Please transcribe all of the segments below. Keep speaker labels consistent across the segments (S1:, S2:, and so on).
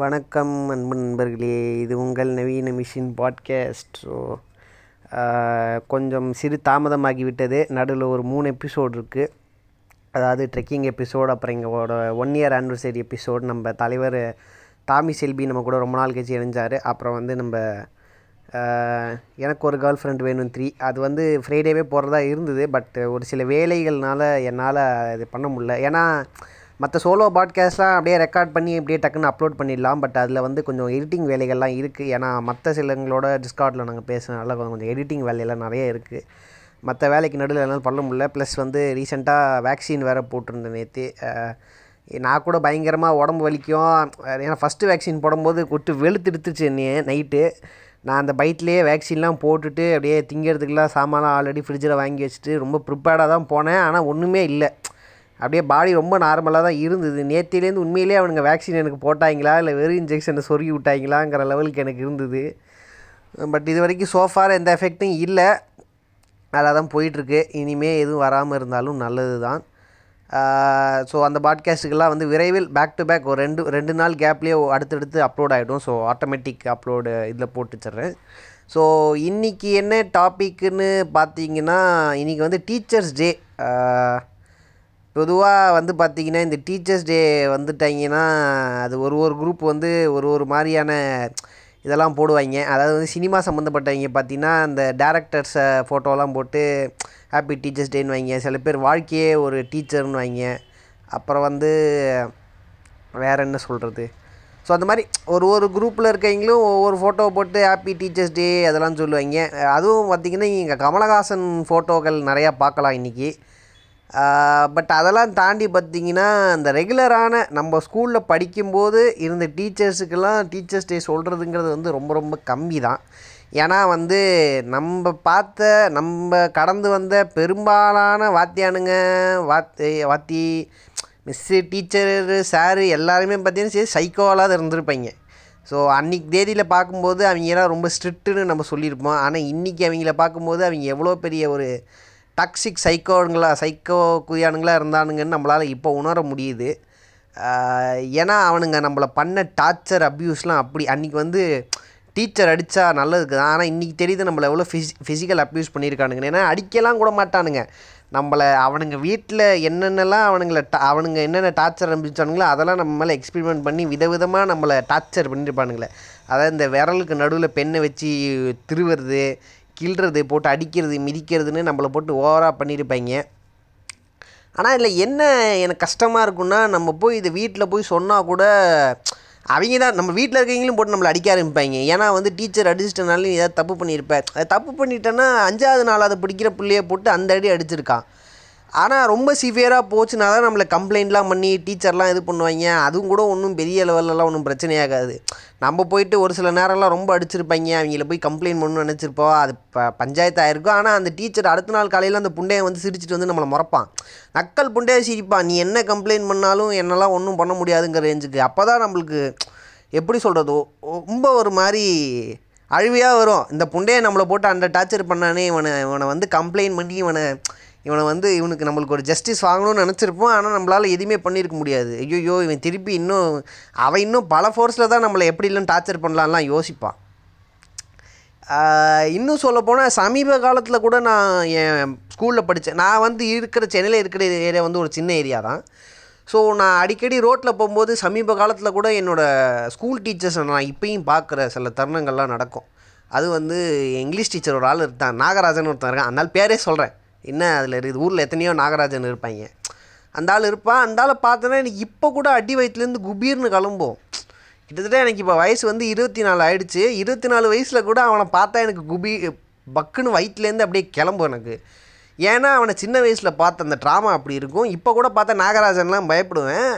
S1: வணக்கம் அன்பு நண்பர்களே. இது உங்கள் நவீன மிஷின் பாட்காஸ்ட். ஸோ கொஞ்சம் சிறு தாமதமாகிவிட்டது. நடுவில் ஒரு மூணு எபிசோடு இருக்குது அதாவது ட்ரெக்கிங் எபிசோடு அப்புறம் எங்களோட ஒன் இயர் ஆனிவர்சரி எபிசோடு நம்ம தலைவர் தாமி செல்வி நம்ம கூட ரொம்ப நாள் கழிச்சு இணைஞ்சார். அப்புறம் வந்து நம்ம எனக்கு ஒரு கேர்ள் ஃப்ரெண்ட் வேணும் த்ரீ அது வந்து ஃப்ரைடேவே போகிறதா இருந்தது. பட் ஒரு சில வேலைகள்னால என்னால் இது பண்ண முடியல. ஏன்னா மற்ற சோலோ பாட்காஸ்ட்லாம் அப்படியே ரெக்கார்ட் பண்ணி அப்படியே டக்குன்னு அப்லோட் பண்ணிடலாம். பட் அதில் வந்து கொஞ்சம் எடிட்டிங் வேலைகள்லாம் இருக்குது ஏன்னா மற்ற சிலங்களோட டிஸ்கார்டில் நாங்கள் பேசுனதுனால கொஞ்சம் எடிட்டிங் வேலையெல்லாம் நிறைய இருக்குது மற்ற வேலைக்கு நடுவில் என்னால் பண்ண முடியல. ப்ளஸ் வந்து ரீசெண்டாக வேக்சின் வேறு போட்டிருந்தேன் நேற்று நான் கூட பயங்கரமாக உடம்பு வலிக்கும். ஏன்னா ஃபஸ்ட்டு வேக்சின் போடும்போது கொட்டு வெளுத்து எடுத்துச்சு நைட்டு நான் அந்த பைட்லேயே வேக்சின்லாம் போட்டுட்டு அப்படியே திங்கிறதுக்கெல்லாம் சாமான்லாம் ஆல்ரெடி ஃப்ரிட்ஜில் வாங்கி வச்சுட்டு ரொம்ப ப்ரிப்பேர்டாக தான் போனேன். ஆனால் ஒன்றுமே இல்லை. அப்படியே பாடி ரொம்ப நார்மலாக தான் இருந்தது. நேத்திலேருந்து உண்மையிலேயே அவனுங்க வேக்சின் எனக்கு போட்டாங்களா? இல்லை வெறும் இன்ஜெக்ஷனை சொருகி விட்டாங்களாங்கிற லெவலுக்கு எனக்கு இருந்தது. பட் இது வரைக்கும் சோஃபார் எந்த எஃபெக்ட்டும் இல்லை. நல்லா தான் போயிட்டுருக்கு. இனிமேல் எதுவும் வராமல் இருந்தாலும் நல்லது தான் ஸோ அந்த பாட்காஸ்ட்டுக்கெல்லாம் வந்து விரைவில் பேக் டு பேக் ஒரு ரெண்டு ரெண்டு நாள் கேப்லேயே அடுத்தடுத்து அப்லோட் ஆகிடும் ஸோ ஆட்டோமேட்டிக் அப்லோடு இதில் போட்டுச்சிடுறேன் ஸோ இன்றைக்கி என்ன டாப்பிக்குன்னு பார்த்தீங்கன்னா இன்றைக்கி வந்து டீச்சர்ஸ் டே பொதுவாக வந்து பார்த்திங்கன்னா இந்த டீச்சர்ஸ் டே வந்துட்டாங்கன்னா அது ஒரு ஒரு குரூப் வந்து ஒரு ஒரு மாதிரியான இதெல்லாம் போடுவாங்க. அதாவது வந்து சினிமா சம்மந்தப்பட்டவங்க பார்த்திங்கன்னா இந்த டேரக்டர்ஸை ஃபோட்டோலாம் போட்டு ஹாப்பி டீச்சர்ஸ் டேன்னு வைங்க. சில பேர் வாழ்க்கையே ஒரு டீச்சர்னு வைங்க. அப்புறம் வந்து வேறு என்ன சொல்கிறது ஸோ அந்த மாதிரி ஒரு ஒரு குரூப்பில் இருக்கவங்களும் ஒவ்வொரு ஃபோட்டோ போட்டு ஹாப்பி டீச்சர்ஸ் டே அதெல்லாம் சொல்லுவாங்க. அதுவும் பார்த்திங்கன்னா இங்கே கமலஹாசன் ஃபோட்டோக்கள் நிறையா பார்க்கலாம் இன்றைக்கி பட் அதெல்லாம் தாண்டி பார்த்திங்கன்னா அந்த ரெகுலரான நம்ம ஸ்கூலில் படிக்கும்போது இருந்த டீச்சர்ஸுக்கெல்லாம் டீச்சர்ஸ் டே சொல்கிறதுங்கிறது வந்து ரொம்ப ரொம்ப கம்மி தான் ஏன்னா வந்து நம்ம பார்த்த நம்ம கடந்து வந்த பெரும்பாலான வாத்தியானுங்க வாத்தி வாத்தி மிஸ்ஸு டீச்சரு சாரு எல்லாருமே பார்த்தீங்கன்னா சரி சைக்கோவாக தான் இருந்திருப்பாங்க. ஸோ அன்றைக்கி தேதியில் பார்க்கும்போது அவங்கெல்லாம் ரொம்ப ஸ்ட்ரிக்ட்டுன்னு நம்ம சொல்லியிருப்போம். ஆனால் இன்றைக்கி அவங்கள பார்க்கும்போது அவங்க எவ்வளோ பெரிய ஒரு டாக்ஸிக் சைக்கோங்களா சைக்கோ குதியானுங்களா இருந்தானுங்கன்னு நம்மளால் இப்போ உணர முடியுது. ஏன்னா அவனுங்க நம்மளை பண்ண டார்ச்சர் அப்யூஸ்லாம் அப்படி அன்றைக்கி வந்து டீச்சர் அடித்தா நல்லதுக்கு தான். ஆனால் இன்றைக்கி தெரியுது நம்மளை எவ்வளோ ஃபிஸ் ஃபிசிக்கல் அப்யூஸ் பண்ணியிருக்கானுங்க ஏன்னா அடிக்கலாம் கூட மாட்டானுங்க. நம்மளை அவனுங்க வீட்டில் என்னென்னலாம் அவனுங்களை டா அவனுங்க என்னென்ன டார்ச்சர் அனுப்பிச்சானுங்களோ அதெல்லாம் நம்ம மேலே எக்ஸ்பெரிமெண்ட் பண்ணி விதவிதமாக நம்மளை டார்ச்சர் பண்ணியிருப்பானுங்களே அதாவது இந்த விரலுக்கு நடுவில் பெண்ணை வச்சு திருவுறது கிள்றது போட்டு அடிக்கிறது மிதிக்கிறதுன்னு நம்மளை போட்டு ஓவராக பண்ணியிருப்பாங்க. ஆனால் இதில் என்ன எனக்கு கஷ்டமாக இருக்குன்னா நம்ம போய் இதை வீட்டில் போய் சொன்னால் கூட அவங்க தான் நம்ம வீட்டில் இருக்கவங்களும் போட்டு நம்மளை அடிக்க ஆரம்பிப்பாங்க. ஏன்னா வந்து டீச்சர் அடிச்சிட்டனாலும் ஏதாவது தப்பு பண்ணியிருப்பேன் அதை தப்பு பண்ணிட்டேன்னா அஞ்சாவது நாள் அதை பிடிக்கிற பிள்ளைய போட்டு அந்த அடி அடிச்சிருக்கான். ஆனால் ரொம்ப சிவியராக போச்சுனா தான் நம்மளை கம்ப்ளைண்ட்லாம் பண்ணி டீச்சர்லாம் இது பண்ணுவாங்க. அதுவும் கூட ஒன்றும் பெரிய லெவல்லலாம் ஒன்றும் பிரச்சனையாகாது நம்ம போயிட்டு ஒரு சில நேரம்லாம் ரொம்ப அடிச்சிருப்பாங்க. அவங்கள போய் கம்ப்ளைண்ட் பண்ணணும்னு நினச்சிருப்போம். அது ப பஞ்சாயத்து ஆயிருக்கும். ஆனால் அந்த டீச்சர் அடுத்த நாள் காலையில் அந்த புண்டையை வந்து சிரிச்சிட்டு வந்து நம்மளை முறப்பான் நக்கல் புண்டையை சிரிப்பான். நீ என்ன கம்ப்ளைண்ட் பண்ணாலும் என்னெல்லாம் ஒன்றும் பண்ண முடியாதுங்கிற ரேஞ்சுக்கு அப்போ தான் நம்மளுக்கு எப்படி சொல்கிறது ரொம்ப ஒரு மாதிரி அழுவியாக வரும். இந்த புண்டையை நம்மளை போட்டு அந்த டார்ச்சர் பண்ணானே இவனை இவனை வந்து கம்ப்ளைண்ட் பண்ணி இவனை இவனை வந்து இவனுக்கு நம்மளுக்கு ஒரு ஜஸ்டிஸ் வாங்கணும்னு நினச்சிருப்போம். ஆனால் நம்மளால் எதுவுமே பண்ணியிருக்க முடியாது. ஐயோ இவன் திருப்பி இன்னும் அவன் இன்னும் பல ஃபோர்ஸில் தான் நம்மளை எப்படி இல்லைன்னு டார்ச்சர் பண்ணலாம்லாம் யோசிப்பான். இன்னும் சொல்லப்போனால் சமீப காலத்தில் கூட நான் என் ஸ்கூலில் படித்தேன் நான் வந்து இருக்கிற சென்னையில் இருக்கிற ஏரியா வந்து ஒரு சின்ன ஏரியா தான். ஸோ நான் அடிக்கடி ரோட்டில் போகும்போது சமீப காலத்தில் கூட என்னோடய ஸ்கூல் டீச்சர்ஸை நான் இப்பயும் பார்க்குற சில தருணங்கள்லாம் நடக்கும். அது வந்து இங்கிலீஷ் டீச்சர் ஒரு ஆள் இருந்தான் நாகராஜன் ஒருத்தன் இருக்கான். அந்த பேரே சொல்கிறேன் என்ன அதில் இருக்குது? ஊரில் எத்தனையோ நாகராஜன் இருப்பாங்க. அந்த ஆள் இருப்பான் அந்த ஆளை பார்த்தோன்னா எனக்கு இப்போ கூட அடி வயிற்றுலேருந்து குபீர்னு கிளம்பும். கிட்டத்தட்ட எனக்கு இப்போ வயசு வந்து இருபத்தி நாலு ஆயிடுச்சு. இருபத்தி நாலு வயசில் கூட அவனை பார்த்தா எனக்கு குபி பக்குன்னு வயிற்றுலேருந்து அப்படியே கிளம்பும் எனக்கு. ஏன்னா அவனை சின்ன வயசில் பார்த்த அந்த ட்ராமா அப்படி இருக்கும். இப்போ கூட பார்த்தா நாகராஜன்லாம் பயப்படுவேன்.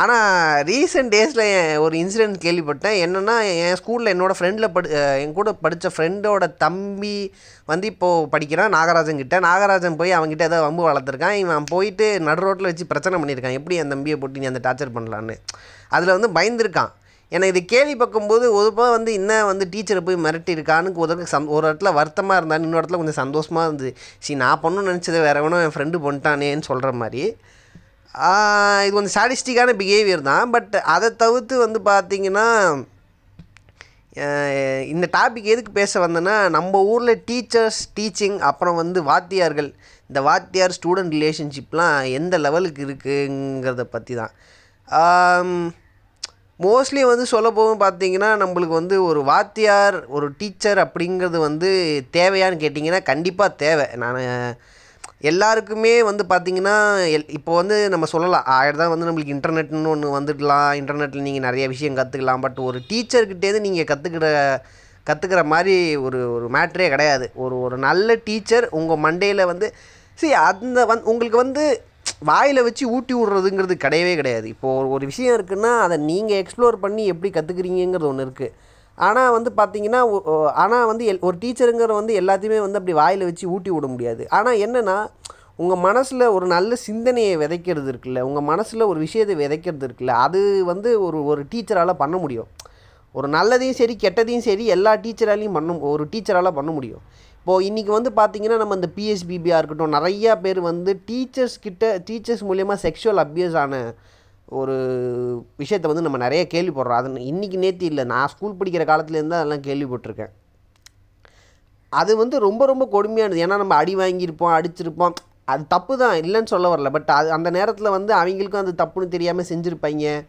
S1: ஆனால் ரீசெண்ட் டேஸில் ஒரு இன்சிடெண்ட் கேள்விப்பட்டேன். என்னென்னா என் ஸ்கூலில் என்னோடய ஃப்ரெண்டில் படி என் கூட படித்த ஃப்ரெண்டோட தம்பி வந்து இப்போது படிக்கிறான் நாகராஜன் கிட்ட. நாகராஜன் போய் அவங்ககிட்ட ஏதோ வம்பு வளர்த்துருக்கான். இவன் போயிட்டு நடு ரோட்டில் வச்சு பிரச்சனை பண்ணியிருக்கான். எப்படி என் தம்பியை போட்டு நீ அந்த டார்ச்சர் பண்ணலான்னு. அதில் வந்து பயந்துருக்கான். எனக்கு இது கேள்வி பார்க்கும்போது ஒரு வந்து இன்னும் வந்து டீச்சரை போய் மிரட்டியிருக்கான்னு ஒரு சந் ஒரு இடத்துல வருத்தமாக இருந்தாலும் இன்னொரு இடத்துல கொஞ்சம் சந்தோஷமாக இருந்தது. சரி நான் பண்ணணும்னு நினச்சதை வேற எவனோ என் ஃப்ரெண்டு பண்ணிட்டானேன்னு சொல்கிற மாதிரி. இது கொஞ்சம் சாடிஸ்டிக்கான பிஹேவியர் தான். பட் அதை தவிர்த்து வந்து பார்த்திங்கன்னா இந்த டாபிக் எதுக்கு பேச வந்தேன்னா நம்ம ஊரில் டீச்சர்ஸ் டீச்சிங் அப்புறம் வந்து வாத்தியார்கள் இந்த வாத்தியார் ஸ்டூடெண்ட் ரிலேஷன்ஷிப்லாம் எந்த லெவலுக்கு இருக்குங்கிறத பற்றி தான் மோஸ்ட்லி வந்து சொல்ல போகும் பார்த்தீங்கன்னா நம்மளுக்கு வந்து ஒரு வாத்தியார் ஒரு டீச்சர் அப்படிங்கிறது வந்து தேவையான்னு கேட்டிங்கன்னா கண்டிப்பாக தேவை. நான் எல்லாருக்குமே வந்து பார்த்திங்கன்னா எல் இப்போ வந்து நம்ம சொல்லலாம் ஆயிரம் தான் வந்து நம்மளுக்கு இன்டர்நெட்னு ஒன்று வந்துடலாம் இன்டர்நெட்டில் நீங்கள் நிறைய விஷயம் கற்றுக்கலாம் பட் ஒரு டீச்சர்கிட்டேருந்து நீங்கள் கற்றுக்கிற கற்றுக்கிற மாதிரி ஒரு ஒரு மேட்ரே கிடையாது. ஒரு ஒரு நல்ல டீச்சர் உங்கள் மண்டையில் வந்து சரி அந்த வந் உங்களுக்கு வந்து வாயில் வச்சு ஊட்டி விட்றதுங்கிறது கிடையவே கிடையாது. இப்போது ஒரு ஒரு விஷயம் இருக்குன்னா அதை நீங்கள் எக்ஸ்ப்ளோர் பண்ணி எப்படி கற்றுக்குறீங்கிறது ஒன்று இருக்குது ஆனால் வந்து பார்த்தீங்கன்னா ஆனால் வந்து எல் ஒரு டீச்சருங்கிற வந்து எல்லாத்தையுமே வந்து அப்படி வாயில் வச்சு ஊட்டி விட முடியாது. ஆனால் என்னென்னா உங்கள் மனசில் ஒரு நல்ல சிந்தனையை விதைக்கிறது இருக்குல்ல உங்கள் மனசில் ஒரு விஷயத்தை விதைக்கிறது இருக்குல்ல அது வந்து ஒரு ஒரு டீச்சரால் பண்ண முடியும். ஒரு நல்லதையும் சரி கெட்டதையும் சரி எல்லா டீச்சராலையும் பண்ண ஒரு டீச்சரால் பண்ண முடியும். இப்போது இன்றைக்கி வந்து பார்த்திங்கன்னா நம்ம இந்த பிஎஸ்பிபியாக இருக்கட்டும் நிறையா பேர் வந்து டீச்சர்ஸ் கிட்ட டீச்சர்ஸ் மூலயமா செக்ஷுவல் அப்யூஸ் ஆன ஒரு விஷயத்தை வந்து நம்ம நிறைய கேள்விப்படுறோம். அது இன்றைக்கி நேற்று இல்லை. நான் ஸ்கூல் படிக்கிற காலத்துலேருந்து அதெல்லாம் கேள்விப்பட்டிருக்கேன். அது வந்து ரொம்ப ரொம்ப கொடுமையானது. ஏன்னா நம்ம அடி வாங்கியிருப்போம் அடிச்சிருப்போம். அது தப்பு தான். இல்லைன்னு சொல்ல வரல. பட் அது அந்த நேரத்தில் வந்து அவங்களுக்கும் அது தப்புன்னு தெரியாமல் செஞ்சுருப்பாங்க.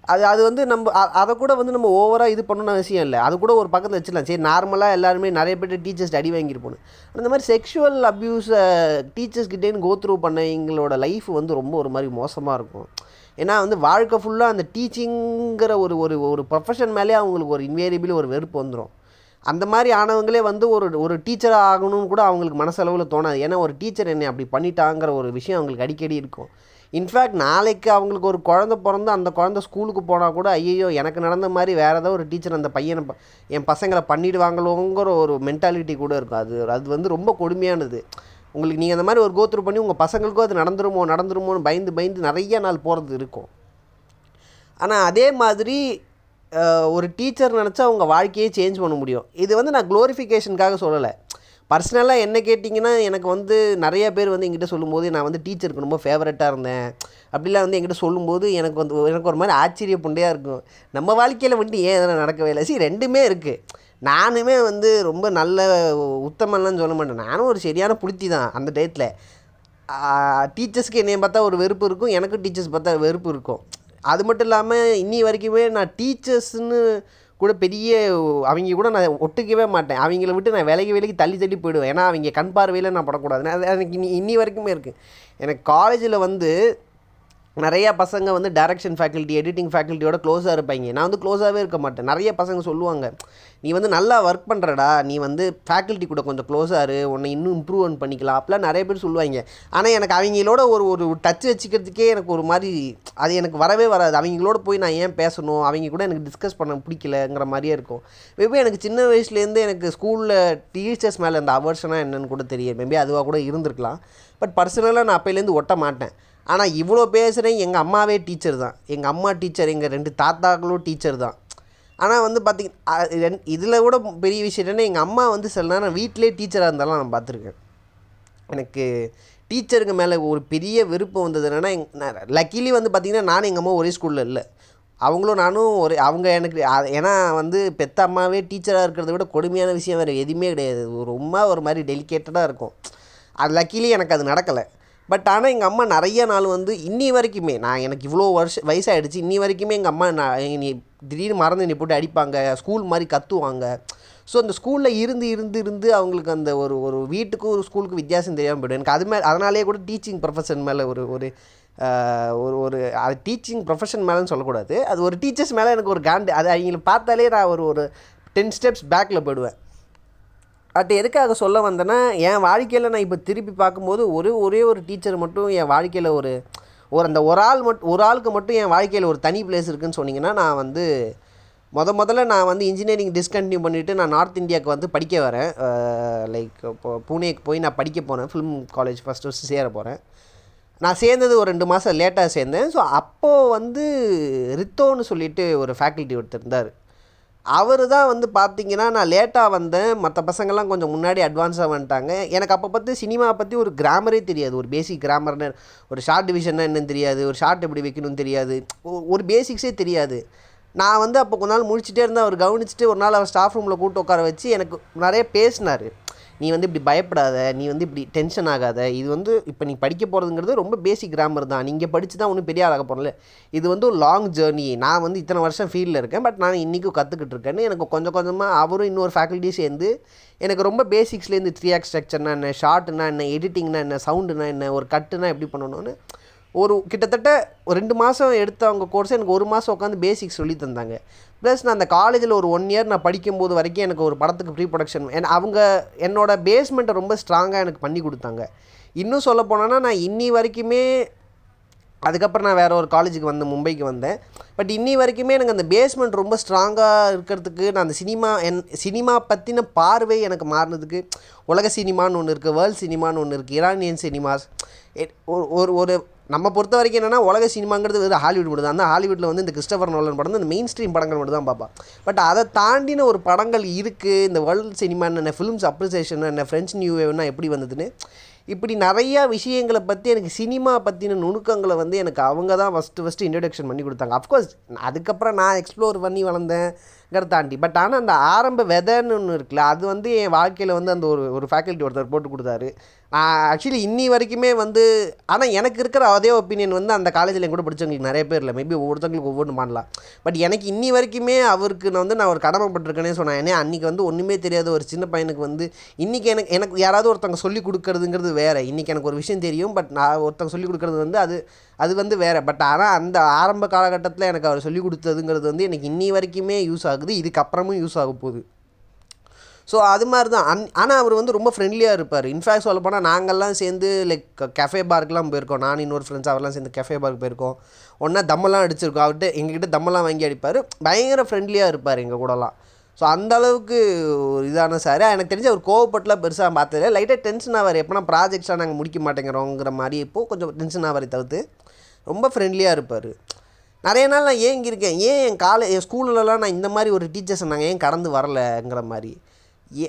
S1: அது அது வந்து நம்ம அதை கூட வந்து நம்ம ஓவராக இது பண்ணணும்னு அவசியம் இல்லை. அது கூட ஒரு பக்கத்தில் வச்சிடலாம். சரி நார்மலாக எல்லாருமே நிறைய பேர் டீச்சர்ஸ் அடி வாங்கியிருப்போம் அந்த மாதிரி செக்ஷுவல் அப்யூஸை டீச்சர்ஸ் கிட்டேன்னு கோ பண்ண எங்களோட லைஃப் வந்து ரொம்ப ஒரு மாதிரி மோசமாக இருக்கும். ஏன்னா வந்து வாழ்க்கை ஃபுல்லாக அந்த டீச்சிங்கிற ஒரு ஒரு ஒரு ப்ரொஃபஷன் மேலே அவங்களுக்கு ஒரு இன்வேரியபிள் ஒரு வெறுப்பு வந்துடும் அந்த மாதிரி ஆனவங்களே வந்து ஒரு ஒரு டீச்சர் ஆகணும்னு கூட அவங்களுக்கு மனசளவில் தோணாது. ஏன்னா ஒரு டீச்சர் என்னை அப்படி பண்ணிட்டாங்கிற ஒரு விஷயம் அவங்களுக்கு அடிக்கடி இருக்கும். இன்ஃபேக்ட் நாளைக்கு அவங்களுக்கு ஒரு குழந்த பிறந்து அந்த குழந்த ஸ்கூலுக்கு போனால் கூட ஐயோ எனக்கு நடந்த மாதிரி வேறு ஏதோ ஒரு டீச்சர் அந்த பையனை என் பசங்களை பண்ணிடுவாங்களோங்கிற ஒரு மென்டாலிட்டி கூட இருக்கும். அது அது வந்து ரொம்ப கொடுமையானது. உங்களுக்கு நீங்கள் அந்த மாதிரி ஒரு கோத்ரூ பண்ணி உங்கள் பசங்களுக்கும் அது நடந்துருமோ நடந்துருமோன்னு பயந்து பயந்து நிறைய நாள் போகிறது இருக்கும். ஆனால் அதே மாதிரி ஒரு டீச்சர் நினச்சா அவங்க வாழ்க்கையே சேஞ்ச் பண்ண முடியும். இது வந்து நான் க்ளோரிஃபிகேஷனுக்காக சொல்லலை. பர்சனலாக என்ன கேட்டிங்கன்னா எனக்கு வந்து நிறைய பேர் வந்து எங்கிட்ட சொல்லும்போது நான் வந்து டீச்சருக்கு ரொம்ப ஃபேவரட்டாக இருந்தேன். அப்படிலாம் வந்து என்கிட்ட சொல்லும்போது எனக்கு வந்து எனக்கு ஒரு மாதிரி ஆச்சரிய புண்டையாக இருக்கும். நம்ம வாழ்க்கையில் வந்துட்டு ஏன் எதனால் நடக்கவே இல்லை? சரி ரெண்டுமே இருக்குது நானுமே வந்து ரொம்ப நல்ல உத்தமன்லாம் சொல்ல மாட்டேன். நானும் ஒரு சரியான புளுத்தி தான் அந்த டயத்தில் டீச்சர்ஸ்க்கு என்னையை பார்த்தா ஒரு வெறுப்பு இருக்கும். எனக்கும் டீச்சர்ஸ் பார்த்தா வெறுப்பு இருக்கும். அது மட்டும் இல்லாமல் இன்னி வரைக்குமே நான் டீச்சர்ஸ்னு கூட பெரிய அவங்க கூட நான் ஒட்டுக்கவே மாட்டேன். அவங்கள விட்டு நான் விலகி விலகி தள்ளி தள்ளி போயிடுவேன். ஏன்னா அவங்க கண் பார்வையில் நான் படக்கூடாதுன்னு. அது எனக்கு இன்னி இன்னி வரைக்குமே இருக்குது எனக்கு காலேஜில் வந்து நிறையா பசங்க வந்து டேரக்ஷன் ஃபேக்கல்ட்டி எடிட்டிங் ஃபேக்கல்ட்டியோட க்ளோஸாக இருப்பாங்க. நான் வந்து க்ளோஸாகவே இருக்க மாட்டேன். நிறைய பசங்க சொல்லுவாங்க நீ வந்து நல்லா ஒர்க் பண்ணுறடா நீ வந்து ஃபேக்கல்ட்டி கூட கொஞ்சம் க்ளோஸாக இரு. உன்னை இன்னும் இம்ப்ரூவ்மெண்ட் பண்ணிக்கலாம். அப்படிலாம் நிறைய பேர் சொல்லுவாங்க. ஆனால் எனக்கு அவங்களோட ஒரு ஒரு டச் வச்சுக்கிறதுக்கே எனக்கு ஒரு மாதிரி அது எனக்கு வரவே வராது. அவங்களோட போய் நான் ஏன் பேசணும்? அவங்க கூட எனக்கு டிஸ்கஸ் பண்ண பிடிக்கலங்கிற மாதிரியே இருக்கும். மேபி எனக்கு சின்ன வயசுலேருந்து எனக்கு ஸ்கூலில் டீச்சர்ஸ் மேலே அந்த அவர்ஷனாக என்னென்னு கூட தெரியும் மேபி அதுவாக கூட இருந்திருக்கலாம். பட் பர்சனலாக நான் அப்போலேருந்து ஒட்ட மாட்டேன். ஆனால் இவ்வளோ பேசுகிறேன் எங்கள் அம்மாவே டீச்சர் தான். எங்கள் அம்மா டீச்சர் எங்கள் ரெண்டு தாத்தாக்களும் டீச்சர் தான். ஆனால் வந்து பார்த்திங்க இதில் கூட பெரிய விஷயம் என்னென்னா எங்கள் அம்மா வந்து சில நேரம் வீட்டிலே டீச்சராக இருந்தாலும் நான் பார்த்துருக்கேன் எனக்கு டீச்சருங்க மேலே ஒரு பெரிய விருப்பம் வந்தது என்னென்னா எங் லக்கிலி வந்து பார்த்திங்கன்னா நானும் எங்கள் அம்மா ஒரே ஸ்கூலில் இல்லை. அவங்களும் நானும் ஒரு அவங்க எனக்கு ஏன்னா வந்து பெத்த அம்மாவே டீச்சராக இருக்கிறத விட கொடுமையான விஷயம் வேறு எதுவுமே கிடையாது. ரொம்ப ஒரு மாதிரி டெலிகேட்டடாக இருக்கும். அது லக்கிலி எனக்கு அது நடக்கலை. பட் ஆனால் எங்கள் அம்மா நிறைய நாள் வந்து இன்னி வரைக்குமே நான் எனக்கு இவ்வளோ வருஷம் வயசாகிடுச்சு இன்னி வரைக்குமே எங்கள் அம்மா நான் நீ திடீர்னு மறந்து நீ போட்டு அடிப்பாங்க ஸ்கூல் மாதிரி கத்துவாங்க. ஸோ அந்த ஸ்கூலில் இருந்து இருந்து இருந்து அவங்களுக்கு அந்த ஒரு ஒரு வீட்டுக்கும் ஒரு ஸ்கூலுக்கு வித்தியாசம் தெரியாமல் போய்டும். எனக்கு அது மேலே அதனாலேயே கூட டீச்சிங் ப்ரொஃபஷன் மேலே ஒரு ஒரு ஒரு ஒரு அது டீச்சிங் ப்ரொஃபஷன் மேலேன்னு சொல்லக்கூடாது. அது ஒரு டீச்சர்ஸ் மேலே எனக்கு ஒரு காண்டு அது அவங்கள பார்த்தாலே நான் ஒரு ஒரு டென் ஸ்டெப்ஸ் பேக்கில் போயிடுவேன். பட் எதுக்காக சொல்ல வந்தேன்னா என் வாழ்க்கையில் நான் இப்போ திருப்பி பார்க்கும்போது ஒரே ஒரே ஒரு டீச்சர் மட்டும் என் வாழ்க்கையில் ஒரு ஒரு அந்த ஒரு ஆள் மட்டும் ஒரு ஆளுக்கு மட்டும் என் வாழ்க்கையில் ஒரு தனி பிளேஸ் இருக்குன்னு சொன்னிங்கன்னா நான் வந்து முத முதல்ல நான் வந்து இன்ஜினியரிங் டிஸ்கண்டினியூ பண்ணிவிட்டு நான் நார்த் இந்தியாவுக்கு வந்து படிக்க வரேன். லைக் இப்போ பூனேக்கு போய் நான் படிக்க போகிறேன் ஃபிலிம் காலேஜ் ஃபஸ்ட் ஃபஸ்ட்டு சேர போகிறேன் நான் சேர்ந்தது ஒரு ரெண்டு மாதம் லேட்டாக சேர்ந்தேன். ஸோ அப்போது வந்து ரித்தோன்னு சொல்லிட்டு ஒரு ஃபேக்கல்ட்டி ஒருத்தர் இருந்தார். அவர் தான் வந்து பார்த்தீங்கன்னா நான் லேட்டாக வந்தேன். மற்ற பசங்கள்லாம் கொஞ்சம் முன்னாடி அட்வான்ஸாக வந்துட்டாங்க. எனக்கு அப்போ பற்றி சினிமா பற்றி ஒரு கிராமரே தெரியாது. ஒரு பேசிக் கிராமர்னு ஒரு ஷார்ட் டிவிஷன்னா என்னன்னு தெரியாது. ஒரு ஷார்ட் எப்படி வைக்கணும்னு தெரியாது. ஒரு பேசிக்ஸே தெரியாது. நான் வந்து அப்போ கொஞ்ச நாள் முழிச்சிட்டே இருந்தேன். அவர் கவனிச்சுட்டு ஒரு நாள் அவர் ஸ்டாஃப் ரூமில் கூட்டு உட்கார வச்சு எனக்கு நிறைய பேசினார். நீ வந்து இப்படி பயப்படாத நீ வந்து இப்படி டென்ஷன் ஆகாத. இது வந்து இப்போ நீ படிக்க போகிறதுங்கிறது ரொம்ப பேசிக் கிராமர் தான். நீங்கள் படித்து தான் ஒன்றும் பெரிய ஆளாக போகிறல இது வந்து ஒரு லாங் ஜேர்னி நான் வந்து இத்தனை வருஷம் ஃபீல்டில் இருக்கேன். பட் நான் இன்றைக்கும் கற்றுக்கிட்டு இருக்கேன்னு எனக்கு கொஞ்சம் கொஞ்சமாக அவரும் இன்னொரு ஃபேக்கல்ட்டி சேர்ந்து எனக்கு ரொம்ப பேசிக்ஸ்லேருந்து த்ரீ ஆக் ஸ்ட்ரக்சர்னா என்ன ஷார்ட்னா என்ன எடிட்டிங்னா என்ன சவுண்டுனா என்ன ஒரு கட்டுனா எப்படி பண்ணணும்னு ஒரு கிட்டத்தட்ட ஒரு ரெண்டு மாதம் எடுத்த அவங்க கோர்ஸ் எனக்கு ஒரு மாதம் உட்காந்து பேசிக்ஸ் சொல்லி தந்தாங்க. ப்ளஸ் நான் அந்த காலேஜில் ஒரு ஒன் இயர் நான் படிக்கும்போது வரைக்கும் எனக்கு ஒரு படத்துக்கு ப்ரீ ப்ரொடக்ஷன் அவங்க என்னோட பேஸ்மெண்ட்டை ரொம்ப ஸ்ட்ராங்காக எனக்கு பண்ணி கொடுத்தாங்க. இன்னும் சொல்ல போனோன்னா நான் இன்னி வரைக்குமே அதுக்கப்புறம் நான் வேறு ஒரு காலேஜுக்கு வந்தேன் மும்பைக்கு வந்தேன். பட் இன்னி வரைக்குமே எனக்கு அந்த பேஸ்மெண்ட் ரொம்ப ஸ்ட்ராங்காக இருக்கிறதுக்கு நான் அந்த சினிமா என் சினிமா பற்றின பார்வை எனக்கு மாறினதுக்கு உலக சினிமான்னு ஒன்று இருக்குது வேர்ல்ட் சினிமான்னு ஒன்று இருக்குது இரானியன் சினிமாஸ் ஒரு ஒரு ஒரு நம்ம பொறுத்த வரைக்கும் என்னென்னா உலக சினிமாங்கிறது வெறும் ஹாலிவுட் மட்டும் தான். அந்த ஹாலிவுட்டில் வந்து இந்த கிறிஸ்டபர் நோலன் படம் இந்த மெயின் ஸ்ட்ரீம் படங்கள் மட்டும் தான் பார்ப்பா. பட் அதை தாண்டின ஒரு படங்கள் இருக்குது இந்த வேர்ல்ட் சினிமா என்ன ஃபிலிம்ஸ் அப்ரிசியேஷன் என்ன ஃப்ரெஞ்ச் நியூ வேவ்னா எப்படி வந்ததுன்னு. இப்படி நிறையா விஷயங்களை பற்றி எனக்கு சினிமா பற்றின நுணுக்கங்களை வந்து எனக்கு அவங்க தான் ஃபஸ்ட்டு ஃபஸ்ட்டு இன்ட்ரடக்ஷன் பண்ணி கொடுத்தாங்க. அஃப்கோர்ஸ் அதுக்கப்புறம் நான் எக்ஸ்ப்ளோர் பண்ணி வளர்ந்தேங்கிற தாண்டி. பட் ஆனால் அந்த ஆரம்ப வெதர்னு ஒன்று இருக்குல்ல அது வந்து என் வாழ்க்கையில் வந்து அந்த ஒரு ஒரு ஃபேக்கல்ட்டி ஒருத்தர் போட்டு கொடுத்தாரு. ஆக்சுவலி இன்னி வரைக்குமே வந்து ஆனால் எனக்கு இருக்கிற அதே ஒப்பீனியன் வந்து அந்த காலேஜில் என் கூட படித்தவங்களுக்கு நிறைய பேர் இல்லை. மேபி ஒவ்வொருத்தவங்களுக்கு ஒவ்வொன்று பண்ணலாம் பட் எனக்கு இன்னி வரைக்குமே அவருக்கு நான் வந்து நான் ஒரு கடமைப்பட்டிருக்கேனே சொன்னேன் ஏன்னா அன்றைக்கி வந்து ஒன்றுமே தெரியாத ஒரு சின்ன பையனுக்கு வந்து இன்றைக்கி எனக்கு எனக்கு யாராவது ஒருத்தவங்க சொல்லி கொடுக்கறதுங்கிறது வேறு. இன்றைக்கி எனக்கு ஒரு விஷயம் தெரியும் பட் நான் ஒருத்தவங்க சொல்லி கொடுக்கறது வந்து அது அது வந்து வேறு. பட் ஆனால் அந்த ஆரம்ப காலகட்டத்தில் எனக்கு அவர் சொல்லி கொடுத்ததுங்கிறது வந்து எனக்கு இன்னி வரைக்குமே யூஸ் ஆகுது. இதுக்கப்புறமும் யூஸ் ஆக போகுது. ஸோ அது மாதிரி தான் அன் ஆனால் அவர் வந்து ரொம்ப ஃப்ரெண்ட்லியாக இருப்பார். இன்ஃபேக்ட் சொல்ல போனால் நாங்கள்லாம் சேர்ந்து லைக் கஃபே பார்க்கெலாம் போயிருக்கோம். நான் இன்னொரு ஃப்ரெண்ட்ஸ் அவர்லாம் சேர்ந்து கஃபே பார்க் போயிருக்கோம். ஒன்றா தம்மெல்லாம் அடிச்சிருக்கோம். அவர்கிட்ட எங்ககிட்ட தம்மெல்லாம் வாங்கி அடிப்பார். பயங்கர ஃப்ரெண்ட்லியாக இருப்பார் எங்கள் கூடலாம். ஸோ அந்த அளவுக்கு ஒரு இதான சார் எனக்கு தெரிஞ்சு அவர் கோவப்பட்டுலாம் பெருசாக பார்த்ததில்ல லைட்டாக டென்ஷன் ஆவார். எப்போனா ப்ராஜெக்ட்ஸாக நாங்கள் முடிக்க மாட்டேங்கிறோங்கிற மாதிரி இப்போது கொஞ்சம் டென்ஷன் ஆவாரே தவிர்த்து ரொம்ப ஃப்ரெண்ட்லியாக இருப்பார். நிறைய நாள் நான் ஏன் இங்கே இருக்கேன்? ஏன் என் காலே என் ஸ்கூல்லலாம் நான் இந்த மாதிரி ஒரு டீச்சர்ஸை நாங்கள் ஏன் கடந்து வரலைங்கிற மாதிரி.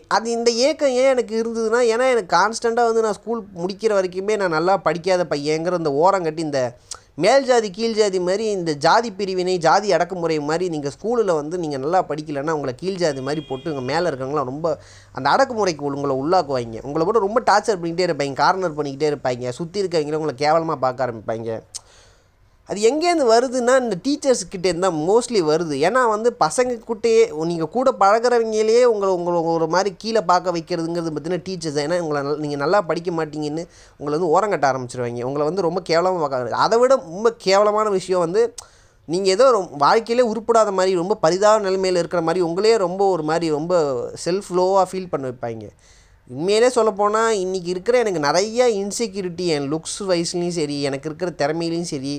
S1: அது இந்த ஏக்கம் ஏன் எனக்கு இருந்ததுன்னா ஏன்னா எனக்கு கான்ஸ்டண்ட்டாக வந்து நான் ஸ்கூல் முடிக்கிற வரைக்குமே நான் நல்லா படிக்காத பையங்கிற இந்த ஓரம் கட்டி இந்த மேல் ஜாதி கீழ் ஜாதி மாதிரி இந்த ஜாதி பிரிவினை ஜாதி அடக்குமுறை மாதிரி நீங்கள் ஸ்கூலில் வந்து நீங்கள் நல்லா படிக்கலைன்னா உங்களை கீழ் ஜாதி மாதிரி போட்டு உங்கள் மேலே இருக்கவங்களாம் ரொம்ப அந்த அடக்குமுறைக்கு உங்களை உள்ளாக்குவாங்க உங்களை போட்டு ரொம்ப டார்ச்சர் பண்ணிக்கிட்டே இருப்பாங்க கார்னர் பண்ணிக்கிட்டே இருப்பாங்க சுற்றி இருக்கவங்கள உங்களை கேவலமாக பார்க்க ஆரம்பிப்பாங்க அது எங்கேருந்து வருதுன்னா இந்த டீச்சர்ஸ் கிட்டேருந்து தான் மோஸ்ட்லி வருது. ஏன்னா வந்து பசங்க கூட்டையே நீங்கள் கூட பழகுறவங்களையே உங்களை உங்களை ஒரு மாதிரி கீழே பார்க்க வைக்கிறதுங்கிறது பார்த்தீங்கன்னா டீச்சர்ஸ் ஏன்னா உங்களை நீங்கள் நல்லா படிக்க மாட்டீங்கன்னு உங்களை வந்து ஓரங்கட்ட ஆரம்பிச்சிருவாங்க. உங்களை வந்து ரொம்ப கேவலமாக பார்க்க அதை விட ரொம்ப கேவலமான விஷயம் வந்து நீங்கள் ஏதோ வாழ்க்கையிலே உருப்படாத மாதிரி ரொம்ப பரிதாப நிலைமையில் இருக்கிற மாதிரி உங்களே ரொம்ப ஒரு மாதிரி ரொம்ப செல்ஃப் லோவாக ஃபீல் பண்ண வைப்பாங்க. உண்மையிலே சொல்லப்போனால் இன்றைக்கி இருக்கிற எனக்கு நிறைய இன்செக்யூரிட்டி என் லுக்ஸ் வைஸ்லேயும் சரி எனக்கு இருக்கிற திறமையிலையும் சரி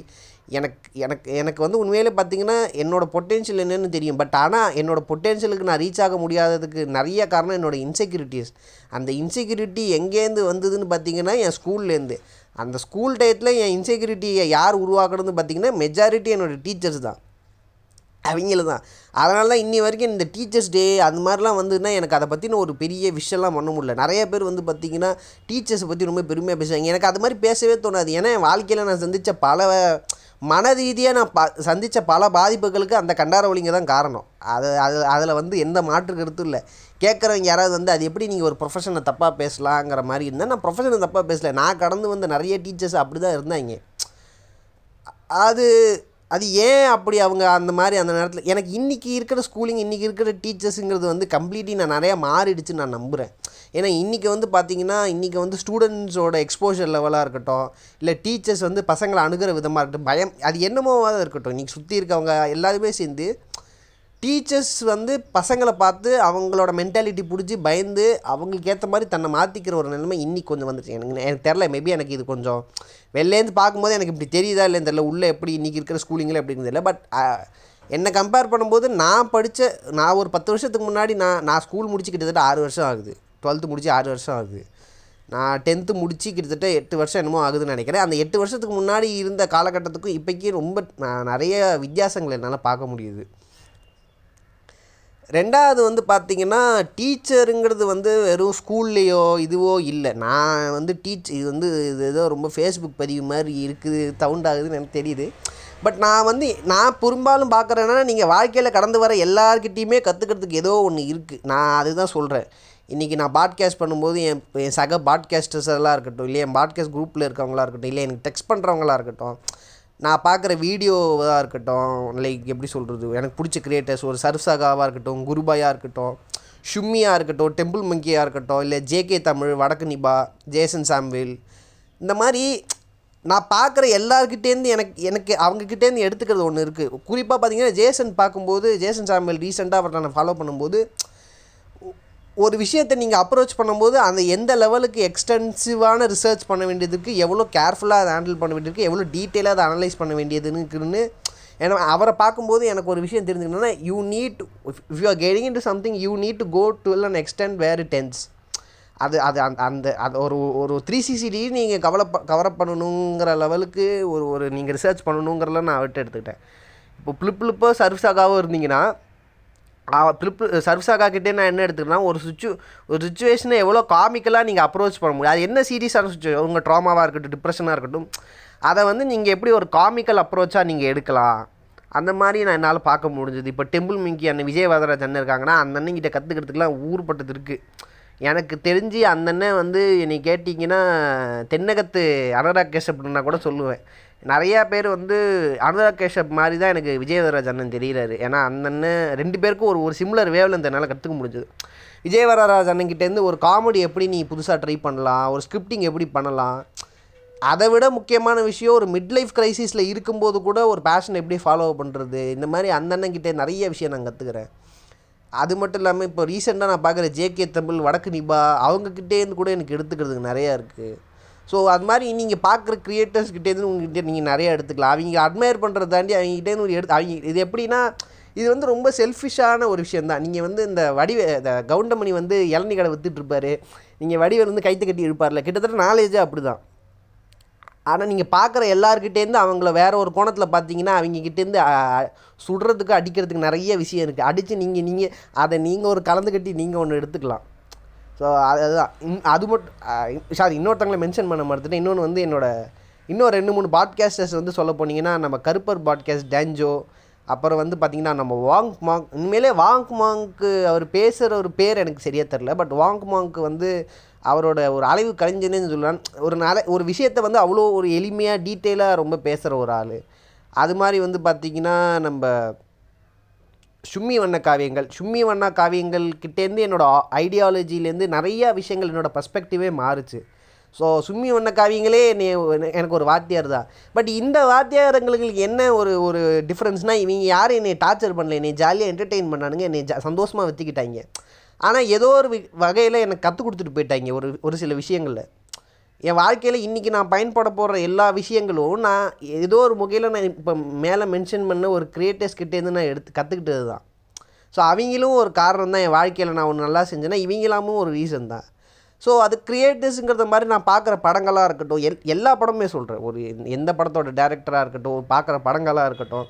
S1: எனக்கு எனக்கு எனக்கு வந்து உண்மையிலே பார்த்தீங்கன்னா என்னோட பொட்டென்ஷியல் என்னன்னு தெரியும். பட் ஆனால் என்னோட பொட்டென்ஷியலுக்கு நான் ரீச் ஆக முடியாததுக்கு நிறைய காரணம் என்னோட இன்செக்யூரிட்டிஸ் அந்த இன்செக்யூரிட்டி எங்கேருந்து வந்ததுன்னு பார்த்தீங்கன்னா என் ஸ்கூல்லேருந்து அந்த ஸ்கூல் டயத்தில் என் இன்செக்யூரிட்டியை யார் உருவாக்குறதுன்னு பார்த்திங்கன்னா மெஜாரிட்டி என்னோட டீச்சர்ஸ் தான். அவங்கள தான். அதனால தான் இன்னி வரைக்கும் இந்த டீச்சர்ஸ் டே அந்த மாதிரிலாம் வந்துன்னா எனக்கு அதை பற்றின ஒரு பெரிய விஷயம்லாம் பண்ண முடியல. நிறைய பேர் வந்து பார்த்திங்கன்னா டீச்சர்ஸை பற்றி ரொம்ப பெருமையாக பேசுவாங்க. எனக்கு அது மாதிரி பேசவே தோணாது. ஏன்னா என் வாழ்க்கையில் நான் சந்தித்த பல மன ரீதியாக நான் ப சந்தித்த பல பாதிப்புகளுக்கு அந்த கண்டாரவழிங்க தான் காரணம். அது அது அதில் வந்து எந்த மாற்று கருத்தும் இல்லை. கேட்குறவங்க யாராவது வந்து அது எப்படி நீங்கள் ஒரு ப்ரொஃபஷனை தப்பாக பேசலாங்கிற மாதிரி இருந்தால் நான் ப்ரொஃபஷனை தப்பாக பேசல. நான் கடந்து வந்த நிறைய டீச்சர்ஸ் அப்படி தான் இருந்தாங்க. அது அது ஏன் அப்படி அவங்க அந்த மாதிரி அந்த நேரத்தில் எனக்கு இன்றைக்கி இருக்கிற ஸ்கூலிங் இன்றைக்கி இருக்கிற டீச்சர்ஸுங்கிறது வந்து கம்ப்ளீட்லி நான் நிறையா மாறிடுச்சு நான் நம்புகிறேன் ஏன்னா இன்றைக்கி வந்து பார்த்திங்கன்னா இன்றைக்கி வந்து ஸ்டூடெண்ட்ஸோட எக்ஸ்போஷர் லெவலாக இருக்கட்டும் இல்லை டீச்சர்ஸ் வந்து பசங்களை அணுகிற விதமாக இருக்கட்டும் பயம் அது என்னமோவாக இருக்கட்டும். இன்றைக்கி சுற்றி இருக்கவங்க எல்லாருமே சேர்ந்து டீச்சர்ஸ் வந்து பசங்களை பார்த்து அவங்களோட மென்டாலிட்டி பிடிச்சி பயந்து அவங்களுக்கு ஏற்ற மாதிரி தன்னை மாற்றிக்கிற ஒரு நிலைமை இன்னி கொஞ்சம் வந்துச்சு எனக்கு எனக்கு தெரில மேபி எனக்கு இது கொஞ்சம் வெளிலேருந்து பார்க்கும்போது எனக்கு இப்படி தெரியுதா இல்லைன்னு தெரில உள்ளே எப்படி இன்றைக்கி இருக்கிற ஸ்கூலிங்கில் எப்படின்னு தெரியல. பட் என்னை கம்பேர் பண்ணும்போது நான் படித்த நான் ஒரு பத்து வருஷத்துக்கு முன்னாடி நான் நான் ஸ்கூல் முடிச்சு கிட்டத்தட்ட ஆறு வருஷம் ஆகுது. டுவெல்த்து முடிச்சு ஆறு வருஷம் ஆகுது. நான் டென்த்து முடித்து கிட்டத்தட்ட எட்டு வருஷம் என்னமோ ஆகுதுன்னு நினைக்கிறேன். அந்த எட்டு வருஷத்துக்கு முன்னாடி இருந்த காலகட்டத்துக்கும் இப்போக்கி ரொம்ப நான் நிறைய வித்தியாசங்கள் என்னால் பார்க்க முடியுது. ரெண்டாவது வந்து பார்த்திங்கன்னா டீச்சருங்கிறது வந்து வெறும் ஸ்கூல்லையோ இதுவோ இல்லை. நான் வந்து டீச் இது வந்து இது ஏதோ ரொம்ப ஃபேஸ்புக் பதிவு மாதிரி இருக்குது சவுண்ட் ஆகுதுன்னு எனக்கு தெரியுது. பட் நான் வந்து நான் பெரும்பாலும் பார்க்குறேன்னா நீங்கள் வாழ்க்கையில் கடந்து வர எல்லாருக்கிட்டேயுமே கற்றுக்கிறதுக்கு ஏதோ ஒன்று இருக்குது நான் அதுதான் சொல்கிறேன் இன்றைக்கி நான் பாட்காஸ்ட் பண்ணும்போது என் என் சக பாட்காஸ்டர்ஸ் எல்லாம் இருக்கட்டும் இல்லை என் பாட்காஸ்ட் குரூப்பில் இருக்கவங்களா இருக்கட்டும் இல்லை எனக்கு டெக்ஸ்ட் பண்ணுறவங்களா இருக்கட்டும் நான் பார்க்குற வீடியோவாக இருக்கட்டும் லைக் எப்படி சொல்கிறது எனக்கு பிடிச்ச கிரியேட்டர்ஸ் ஒரு சர்சாகாவாக இருக்கட்டும் குருபாயாக இருக்கட்டும் ஷும்மியாக இருக்கட்டும் டெம்பிள் மங்கியாக இருக்கட்டும் இல்லை ஜேகே தமிழ் வடக்கு நிபா ஜேசன் சாம்வில் இந்த மாதிரி நான் பார்க்குற எல்லாருக்கிட்டேருந்து எனக்கு எனக்கு அவங்கக்கிட்டேருந்து எடுத்துக்கிறது ஒன்று இருக்குது குறிப்பாக பார்த்தீங்கன்னா ஜேசன் பார்க்கும்போது ஜேசன் சாம்வில் ரீசெண்டாக அவரை நான் ஃபாலோ பண்ணும்போது ஒரு விஷயத்தை நீங்கள் அப்ரோச் பண்ணும்போது அந்த எந்த லெவலுக்கு எக்ஸ்டென்சிவான ரிசர்ச் பண்ண வேண்டியதுக்கு எவ்வளோ கேர்ஃபுல்லாக அதை ஹேண்டில் பண்ண வேண்டியிருக்கு எவ்வளோ டீட்டெயிலாக அதை அனலைஸ் பண்ண வேண்டியதுன்னு ஏன்னா அவரை பார்க்கும்போது எனக்கு ஒரு விஷயம் தெரிஞ்சுக்கணும்னா you need if you are getting in to something you need to go to an extent where tense அது அது அந்த அந்த அது ஒரு ஒரு த்ரீ சிசிடி நீங்கள் கவலை கவரப் பண்ணணுங்கிற லெவலுக்கு ஒரு ஒரு நீங்கள் ரிசர்ச் பண்ணணுங்கிறல நான் அவர்கிட்ட எடுத்துக்கிட்டேன். இப்போ பிளிப் பிளிப்போ சர்வீஸாகவும் இருந்தீங்கன்னா திருப்பு சர்வசாகா கிட்டே நான் என்ன எடுத்துக்கிறேன்னா ஒரு சுச்சு ஒரு சுச்சுவேஷனை எவ்வளோ காமிக்கலாக நீங்கள் அப்ரோச் பண்ண முடியும். அது என்ன சீரியஸான சுச்சுவேஷன் உங்கள் ட்ராமாவாக இருக்கட்டும் டிப்ரெஷனாக இருக்கட்டும் அதை வந்து நீங்கள் எப்படி ஒரு காமிக்கல் அப்ரோச்சாக நீங்கள் எடுக்கலாம்? அந்த மாதிரி நான் என்னால் பார்க்க முடிஞ்சது. இப்போ டெம்பிள் மிங்கி அண்ணன் விஜய் வரதராஜ் அண்ணன் இருக்காங்கன்னா அந்த அண்ணன்கிட்ட கற்றுக்கிறதுக்குலாம் ஊர்பட்டது இருக்குது எனக்கு தெரிஞ்சு அந்த அண்ணன் வந்து என்னை கேட்டிங்கன்னா தென்னகத்து அனுராக் கேஷப்னா கூட சொல்லுவேன். நிறையா பேர் வந்து அனுராக் கேஷப் மாதிரி தான் எனக்கு விஜயவரராஜ் அண்ணன் தெரிகிறாரு ஏன்னா அந்த அண்ணன் ரெண்டு பேருக்கும் ஒரு ஒரு சிம்லர் வேவில் என்னால் கற்றுக்க முடிஞ்சது. விஜயவரராஜ் அண்ணன்கிட்டேருந்து ஒரு காமெடி எப்படி நீ புதுசாக ட்ரை பண்ணலாம்? ஒரு ஸ்கிரிப்டிங் எப்படி பண்ணலாம்? அதை விட முக்கியமான விஷயம் ஒரு மிட் லைஃப் க்ரைசிஸில் இருக்கும்போது கூட ஒரு பேஷன் எப்படி ஃபாலோ பண்ணுறது இந்த மாதிரி அந்த அண்ணன்கிட்டே நிறைய விஷயம் நான் கற்றுக்கிறேன் அது மட்டும் இல்லாமல் இப்போ ரீசெண்டாக நான் பார்க்குற ஜேகே தமிழ் வடக்கு நிபா அவங்கக்கிட்டேருந்து கூட எனக்கு எடுத்துக்கிறதுக்கு நிறையா இருக்குது ஸோ அது மாதிரி நீங்கள் பார்க்குற க்ரியேட்டர்ஸ்கிட்டேருந்து உங்ககிட்ட நீங்கள் நிறையா எடுத்துக்கலாம். அவங்க அட்மையர் பண்ணுறதாண்டி அவங்ககிட்டேருந்து ஒரு எடுத்து அவங்க இது எப்படின்னா இது வந்து ரொம்ப செல்ஃபிஷான ஒரு விஷயம் தான் நீங்கள் வந்து இந்த வடிவ இந்த கவுண்டமணி வந்து இளநி கடை விற்றுட்ருப்பாரு நீங்கள் வடிவேல் வந்து கைத்து கட்டி இருப்பார்ல. கிட்டத்தட்ட நாலேஜே அப்படி தான் ஆனால் நீங்கள் பார்க்குற எல்லாருக்கிட்டேருந்து அவங்கள வேறு ஒரு கோணத்தில் பார்த்தீங்கன்னா அவங்கக்கிட்டேருந்து சுடுறதுக்கு அடிக்கிறதுக்கு நிறைய விஷயம் இருக்குது அடித்து நீங்கள் நீங்கள் அதை நீங்கள் ஒரு கலந்து கட்டி நீங்கள் ஒன்று எடுத்துக்கலாம். ஸோ அதுதான். இன் அது மட்டும் சாரி இன்னொருத்தவங்களை மென்ஷன் பண்ண மறுத்துட்டு இன்னொன்று வந்து என்னோடய இன்னும் ரெண்டு மூணு பாட்காஸ்டர்ஸ் வந்து சொல்ல போனீங்கன்னா நம்ம கருப்பர் பாட்காஸ்ட் டேஞ்சோ அப்புறம் வந்து பார்த்திங்கன்னா நம்ம வாங்க் மாங்க் உண்மையிலே வாங்க் மாங்க்கு அவர் பேசுகிற ஒரு பேர் எனக்கு சரியாக தெரில பட் வாங்க் மாங்க்கு வந்து அவரோட ஒரு அலைவு கலைஞனேன்னு சொல்லலாம். ஒரு நல ஒரு விஷயத்தை வந்து அவ்வளோ ஒரு எளிமையாக டீட்டெயிலாக ரொம்ப பேசுகிற ஒரு ஆள். அது மாதிரி வந்து பார்த்திங்கன்னா நம்ம சும்மி வண்ண காவியங்கள் சும்மி வண்ண காவியங்கள் கிட்டேருந்து என்னோடய ஐடியாலஜிலேருந்து நிறையா விஷயங்கள் என்னோடய பர்ஸ்பெக்டிவே மாறுச்சு. ஸோ சும்மி வண்ண காவியங்களே என்னை எனக்கு ஒரு வாத்தியார் தான். பட் இந்த வாத்தியாரங்களுக்கு என்ன ஒரு ஒரு டிஃப்ரென்ஸ்னால் இவங்க யாரும் என்னை டார்ச்சர் பண்ணல என்னை ஜாலியாக என்டர்டெயின் பண்ணானுங்க என்னை ஜா சந்தோஷமாக வச்சுக்கிட்டாங்க ஆனால் ஏதோ ஒரு வகையில் எனக்கு கற்றுக் கொடுத்துட்டு போயிட்டாங்க ஒரு ஒரு சில விஷயங்களில். என் வாழ்க்கையில் இன்றைக்கி நான் பயன்பட போகிற எல்லா விஷயங்களும் நான் ஏதோ ஒரு முகையில் நான் இப்போ மேலே மென்ஷன் பண்ண ஒரு கிரியேட்டர்ஸ் கிட்டேருந்து நான் எடுத்து கற்றுக்கிட்டது தான் ஸோ அவங்களும் ஒரு காரணம் தான் என் வாழ்க்கையில் நான் ஒன்று நல்லா செஞ்சேன்னா இவங்களாமும் ஒரு ரீசன் தான். ஸோ அது கிரியேட்டர்ஸுங்கிறத மாதிரி நான் பார்க்குற படங்களாக இருக்கட்டும் எல் எல்லா படமுமே சொல்கிறேன் ஒரு எந்த படத்தோட டேரக்டராக இருக்கட்டும் பார்க்குற படங்களாக இருக்கட்டும்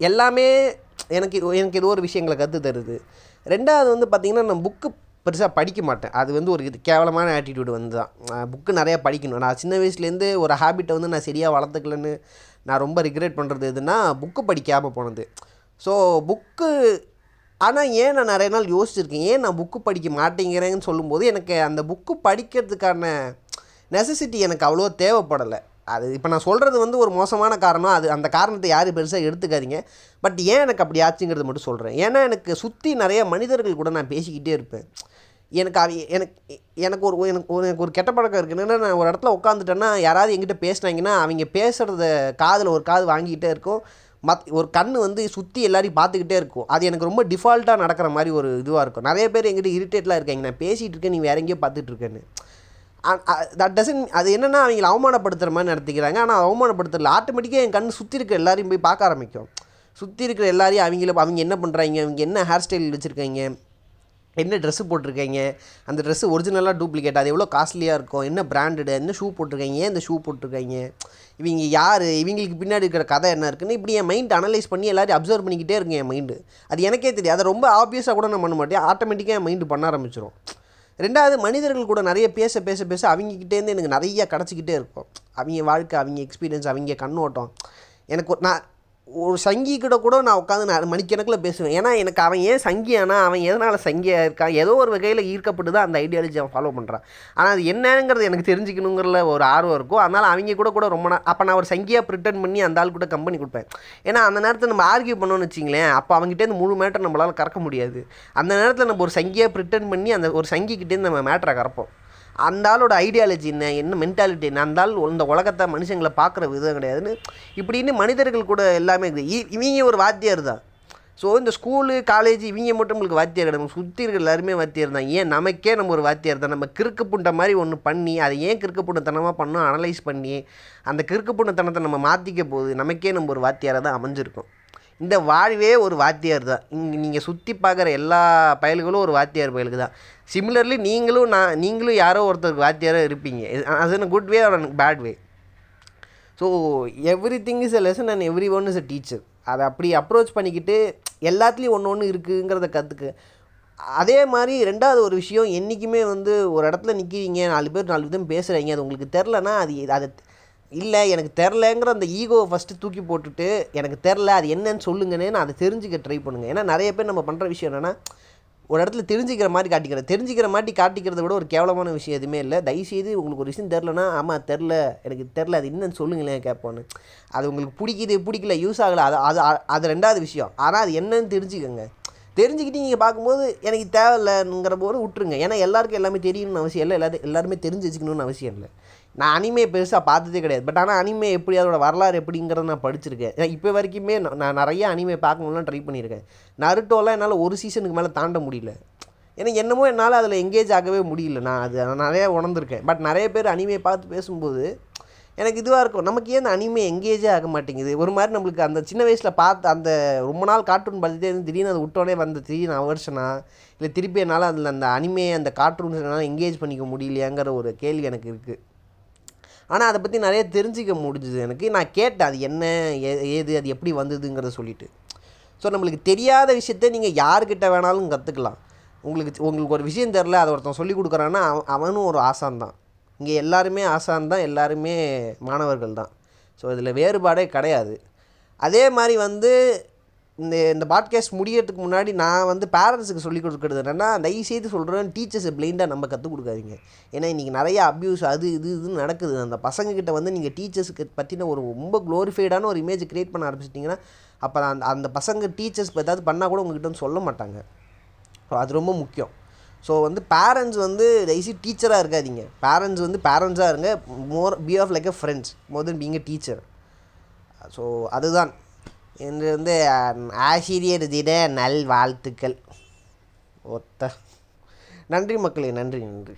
S1: எல்லாமே எனக்கு எனக்கு ஏதோ ஒரு விஷயங்களை கற்று தருது. ரெண்டாவது வந்து பார்த்திங்கன்னா நான் புக்கு பெருசாக படிக்க மாட்டேன். அது வந்து ஒரு இது கேவலமான ஆட்டிடியூடு வந்து தான் புக்கு நிறையா படிக்கணும். நான் சின்ன வயசுலேருந்து ஒரு ஹேபிட்டை வந்து நான் சரியாக வளர்த்துக்கலன்னு நான் ரொம்ப ரிக்ரெட் பண்ணுறது எதுனா புக்கு படிக்காமல் போனது. ஸோ புக்கு ஆனால் ஏன் நான் நிறைய நாள் யோசிச்சிருக்கேன். ஏன் நான் புக்கு படிக்க மாட்டேங்கிறேன்னு சொல்லும்போது எனக்கு அந்த புக்கு படிக்கிறதுக்கான நெசசிட்டி எனக்கு அவ்வளோ தேவைப்படலை. அது இப்போ நான் சொல்கிறது வந்து ஒரு மோசமான காரணம். அது அந்த காரணத்தை யாரும் பெருசாக எடுத்துக்காதீங்க. பட் ஏன் எனக்கு அப்படி ஆச்சுங்கிறது மட்டும் சொல்கிறேன் ஏன்னா எனக்கு சுற்றி நிறைய மனிதர்கள் கூட நான் பேசிக்கிட்டே இருப்பேன். எனக்கு அவ எனக்கு எனக்கு ஒரு எனக்கு ஒரு எனக்கு ஒரு கெட்ட பழக்கம் இருக்குது நான் ஒரு இடத்துல உட்காந்துட்டேன்னா யாராவது எங்கிட்ட பேசினாங்கன்னா அவங்க பேசுகிறத காதில் ஒரு காது வாங்கிக்கிட்டே இருக்கும். மத் ஒரு கண் வந்து சுற்றி எல்லாரையும் பார்த்துக்கிட்டே இருக்கும். அது எனக்கு ரொம்ப டிஃபால்ட்டாக நடக்கிற மாதிரி ஒரு இதுவாக இருக்கும். நிறைய பேர் எங்கிட்ட இரிட்டேட்லாம் இருக்காங்க. நான் பேசிகிட்டு இருக்கேன் நீ வேற எங்கேயோ பார்த்துட்டு இருக்கேன்னு. தட் டசன் அது என்னென்னா அவங்கள அவமானப்படுத்துகிற மாதிரி நடத்திக்கிறாங்க. ஆனால் அவமானப்படுத்துறல ஆட்டோமேட்டிக்காக என் கண் சுற்றி இருக்கிற எல்லாரையும் போய் பார்க்க ஆரம்பிக்கும். சுற்றி இருக்கிற எல்லாரையும் அவங்கள அவங்க என்ன பண்ணுறாங்க அவங்க என்ன ஹேர் ஸ்டைல் வச்சுருக்காங்க? என்ன ட்ரெஸ்ஸு போட்டிருக்கீங்க? அந்த ட்ரெஸ்ஸு ஒரிஜினலாக டூப்ளிகேட் அது எவ்வளோ காஸ்ட்லியாக இருக்கும்? என்ன பிராண்டடு என்ன ஷூ போட்டிருக்கீங்க? ஏன் இந்த ஷூ போட்டிருக்கீங்க? இவங்க யார்? இவங்களுக்கு பின்னாடி இருக்கிற கதை என்ன இருக்குன்னு இப்படி என் மைண்ட் அனலைஸ் பண்ணி எல்லோரும் அப்சர்வ் பண்ணிக்கிட்டே இருக்கும் என் மைண்டு அது எனக்கே தெரியும். அதை ரொம்ப ஆப்வியஸாக கூட நான் பண்ண மாட்டேன். ஆட்டோமேட்டிக்காக என் மைண்டு பண்ண ஆரம்பிச்சிடும் ரெண்டாவது மனிதர்கள் கூட நிறைய பேச பேச பேச அவங்கக்கிட்டேருந்து எனக்கு நிறைய கிடச்சிக்கிட்டே இருக்கும். அவங்க வாழ்க்கை அவங்க எக்ஸ்பீரியன்ஸ் அவங்க கண்ணோட்டம். எனக்கு ஒரு- நான் ஒரு சங்கி கிட்ட கூட நான் உட்காந்து நான் மணிக்கணக்கில் பேசுவேன். ஏன்னா எனக்கு அவன் ஏன் சங்கியானா அவன் எதனால் சங்கியாக இருக்கான்? ஏதோ ஒரு வகையில் ஈர்க்கப்பட்டு தான் அந்த ஐடியாலஜி அவன் ஃபாலோ பண்ணுறான் ஆனால் அது என்னங்கிறது எனக்கு தெரிஞ்சுக்கணுங்கிறல ஒரு ஆர்வம் இருக்கும். அதனால் அவங்க கூட கூட ரொம்ப நான் அப்போ நான் ஒரு சங்கியாக ப்ரிட்டன் பண்ணி அந்த ஆள் கூட கம்பெனி கொடுப்பேன். ஏன்னா அந்த நேரத்தில் நம்ம ஆர்கியூ பண்ணோன்னு வச்சிங்களேன் அப்போ அவங்ககிட்டேருந்து முழு மேட்டர் நம்மளால் கறக்க முடியாது. அந்த நேரத்தில் நம்ம ஒரு சங்கியாக ப்ரிட்டன் பண்ணி அந்த ஒரு சங்கிக்கிட்டேருந்து நம்ம மேட்டரை கறப்போம். அந்த ஆளோட ஐடியாலஜி என்ன என்ன மென்டாலிட்டி என்ன அந்த ஆள் இந்த உலகத்தை மனுஷங்களை பார்க்குற விதம் கிடையாதுன்னு இப்படின்னு மனிதர்கள் கூட எல்லாமே இருக்குது. இ- இவங்க ஒரு வாத்தியார் தான். ஸோ இந்த ஸ்கூலு காலேஜ் இவங்க மட்டும் நம்மளுக்கு வாத்தியார் கிடையாது. நம்ம சுற்றி இருக்கிற எல்லாருமே வாத்தியார் தான். ஏன்? நமக்கே நம்ம ஒரு வாத்தியார் தான். நம்ம கிறுக்கு புண்டை மாதிரி ஒன்று பண்ணி அதை ஏன் கிறுக்கு புண்டத்தனமாக பண்ணோம் அனலைஸ் பண்ணி அந்த கிறுக்கு புண்டத்தனத்தை நம்ம மாற்றிக்க போகுது. நமக்கே நம்ம ஒரு வாத்தியாராக தான் அமைஞ்சிருக்கோம். இந்த வாழ்வே ஒரு வாத்தியார் தான். இங்கே நீங்கள் சுற்றி பார்க்குற எல்லா பயல்களும் ஒரு வாத்தியார் பயலுக்கு தான். சிமிலர்லி நீங்களும் நான் நீங்களும் யாரோ ஒருத்தருக்கு வாத்தியாராக இருப்பீங்க. அது in good way or bad way so everything is a lesson and everyone is a teacher அதை அப்படி அப்ரோச் பண்ணிக்கிட்டு எல்லாத்துலேயும் ஒன்று ஒன்று இருக்குங்கிறத கற்றுக்க அதே மாதிரி ரெண்டாவது ஒரு விஷயம் என்றைக்குமே வந்து ஒரு இடத்துல நிற்கிறீங்க நாலு பேர் நாலு விதம் பேசுகிறீங்க அது உங்களுக்கு தெரிலனா அது அதை இல்லை எனக்கு தெரிலங்கிற அந்த ஈகோவை ஃபஸ்ட்டு தூக்கி போட்டுட்டு எனக்கு தெரில அது என்னன்னு சொல்லுங்கன்னு நான் அதை தெரிஞ்சுக்க ட்ரை பண்ணுங்கள் ஏன்னா நிறைய பேர் நம்ம பண்ணுற விஷயம் என்னென்னா ஒரு இடத்துல தெரிஞ்சுக்கிற மாதிரி காட்டிக்கிறது. தெரிஞ்சுக்கிற மாதிரி காட்டிக்கிறத விட ஒரு கேவலமான விஷயம் எதுவுமே இல்லை. தயவுசெய்து உங்களுக்கு ஒரு விஷயம் தெரிலனா ஆமாம் தெரில எனக்கு தெரில அது என்னன்னு சொல்லுங்களேன் கேட்போன்னு. அது உங்களுக்கு பிடிக்குது பிடிக்கல யூஸ் ஆகலை அது அது அது ரெண்டாவது விஷயம். ஆனால் அது என்னன்னு தெரிஞ்சுக்கோங்க. தெரிஞ்சுக்கிட்டு நீங்கள் பார்க்கும்போது எனக்கு தேவையில்லைங்கிற போது விட்டுருங்க. ஏன்னா எல்லாருக்கும் எல்லாமே தெரியணும்னு அவசியம் இல்லை. எல்லாரும் எல்லாருமே தெரிஞ்சு வச்சுக்கணும்னு அவசியம் இல்லை. நான் அனிமே பெருசாக பார்த்ததே கிடையாது. பட் ஆனால் அனிமே எப்படி அதோட வரலாறு எப்படிங்கிறத நான் படிச்சிருக்கேன். ஏன்னா இப்போ வரைக்குமே நான் நான் நிறைய அனிமே பார்க்கணும்லாம் ட்ரை பண்ணியிருக்கேன். நருட்டோலாம் என்னால் ஒரு சீசனுக்கு மேலே தாண்ட முடியல. ஏன்னா என்னமோ என்னால் அதில் எங்கேஜ் ஆகவே முடியல. நான் அது நான் நிறைய உணர்ந்திருக்கேன். பட் நிறைய பேர் அனிமே பார்த்து பேசும்போது எனக்கு இதுவாக இருக்கும். நமக்கு ஏன் அந்த அனிமே எங்கேஜே ஆக மாட்டேங்குது? ஒரு மாதிரி நம்மளுக்கு அந்த சின்ன வயசில் பார்த்து அந்த ரொம்ப நாள் கார்ட்டூன் பார்த்துட்டே இருந்து திடீர்னு அது விட்டோடனே வந்த திடீர்னு அவர்ஷனா இல்லை திருப்பி என்னால் அதில் அந்த அனிமே அந்த கார்ட்டூன்ஸ் என்னால் எங்கேஜ் பண்ணிக்க முடியலையாங்கிற ஒரு கேள்வி எனக்கு இருக்குது ஆனால் அதை பற்றி நிறைய தெரிஞ்சிக்க முடிஞ்சுது எனக்கு. நான் கேட்டேன் அது என்ன ஏ- ஏது அது எப்படி வந்ததுங்கிறத சொல்லிட்டு. ஸோ நம்மளுக்கு தெரியாத விஷயத்த நீங்கள் யார்கிட்ட வேணாலும் கற்றுக்கலாம் உங்களுக்கு உங்களுக்கு ஒரு விஷயம் தெரில அதை ஒருத்தன் சொல்லி கொடுக்குறான்னா அவன் அவனும் ஒரு ஆசான் தான். இங்கே எல்லாருமே ஆசான் தான் எல்லாருமே மாணவர்கள் தான். ஸோ இதில் வேறுபாடே கிடையாது. அதே மாதிரி வந்து இந்த இந்த பாட்காஸ்ட் முடியறதுக்கு முன்னாடி நான் வந்து பேரண்ட்ஸுக்கு சொல்லிக் கொடுக்குறது என்னென்னா தயவுசெய்து சொல்கிறேன் டீச்சர்ஸை பிளைண்டாக நம்ம கற்றுக் கொடுக்காதீங்க. ஏன்னா இன்றைக்கி நிறைய அப்யூஸ் அது இது இதுன்னு நடக்குது. அந்த பசங்கக்கிட்ட வந்து நீங்கள் டீச்சர்ஸுக்கு பற்றின ஒரு ரொம்ப க்ளோரிஃபைடான ஒரு இமேஜ் க்ரியேட் பண்ண ஆரம்பிச்சிட்டிங்கன்னா அப்போ அந்த அந்த பசங்க டீச்சர்ஸ் ஏதாவது பண்ணால் கூட உங்ககிட்ட சொல்ல மாட்டாங்க. ஸோ அது ரொம்ப முக்கியம். ஸோ வந்து பேரண்ட்ஸ் வந்து தயவுசெய்து டீச்சராக இருக்காதீங்க. பேரண்ட்ஸ் வந்து பேரண்ட்ஸாக இருங்க. More be of like a friends more then being a teacher so அதுதான். என்று வந்து ஆசிரியர் தின நல் வாழ்த்துக்கள் ஒத்த. நன்றி மக்களே நன்றி நன்றி.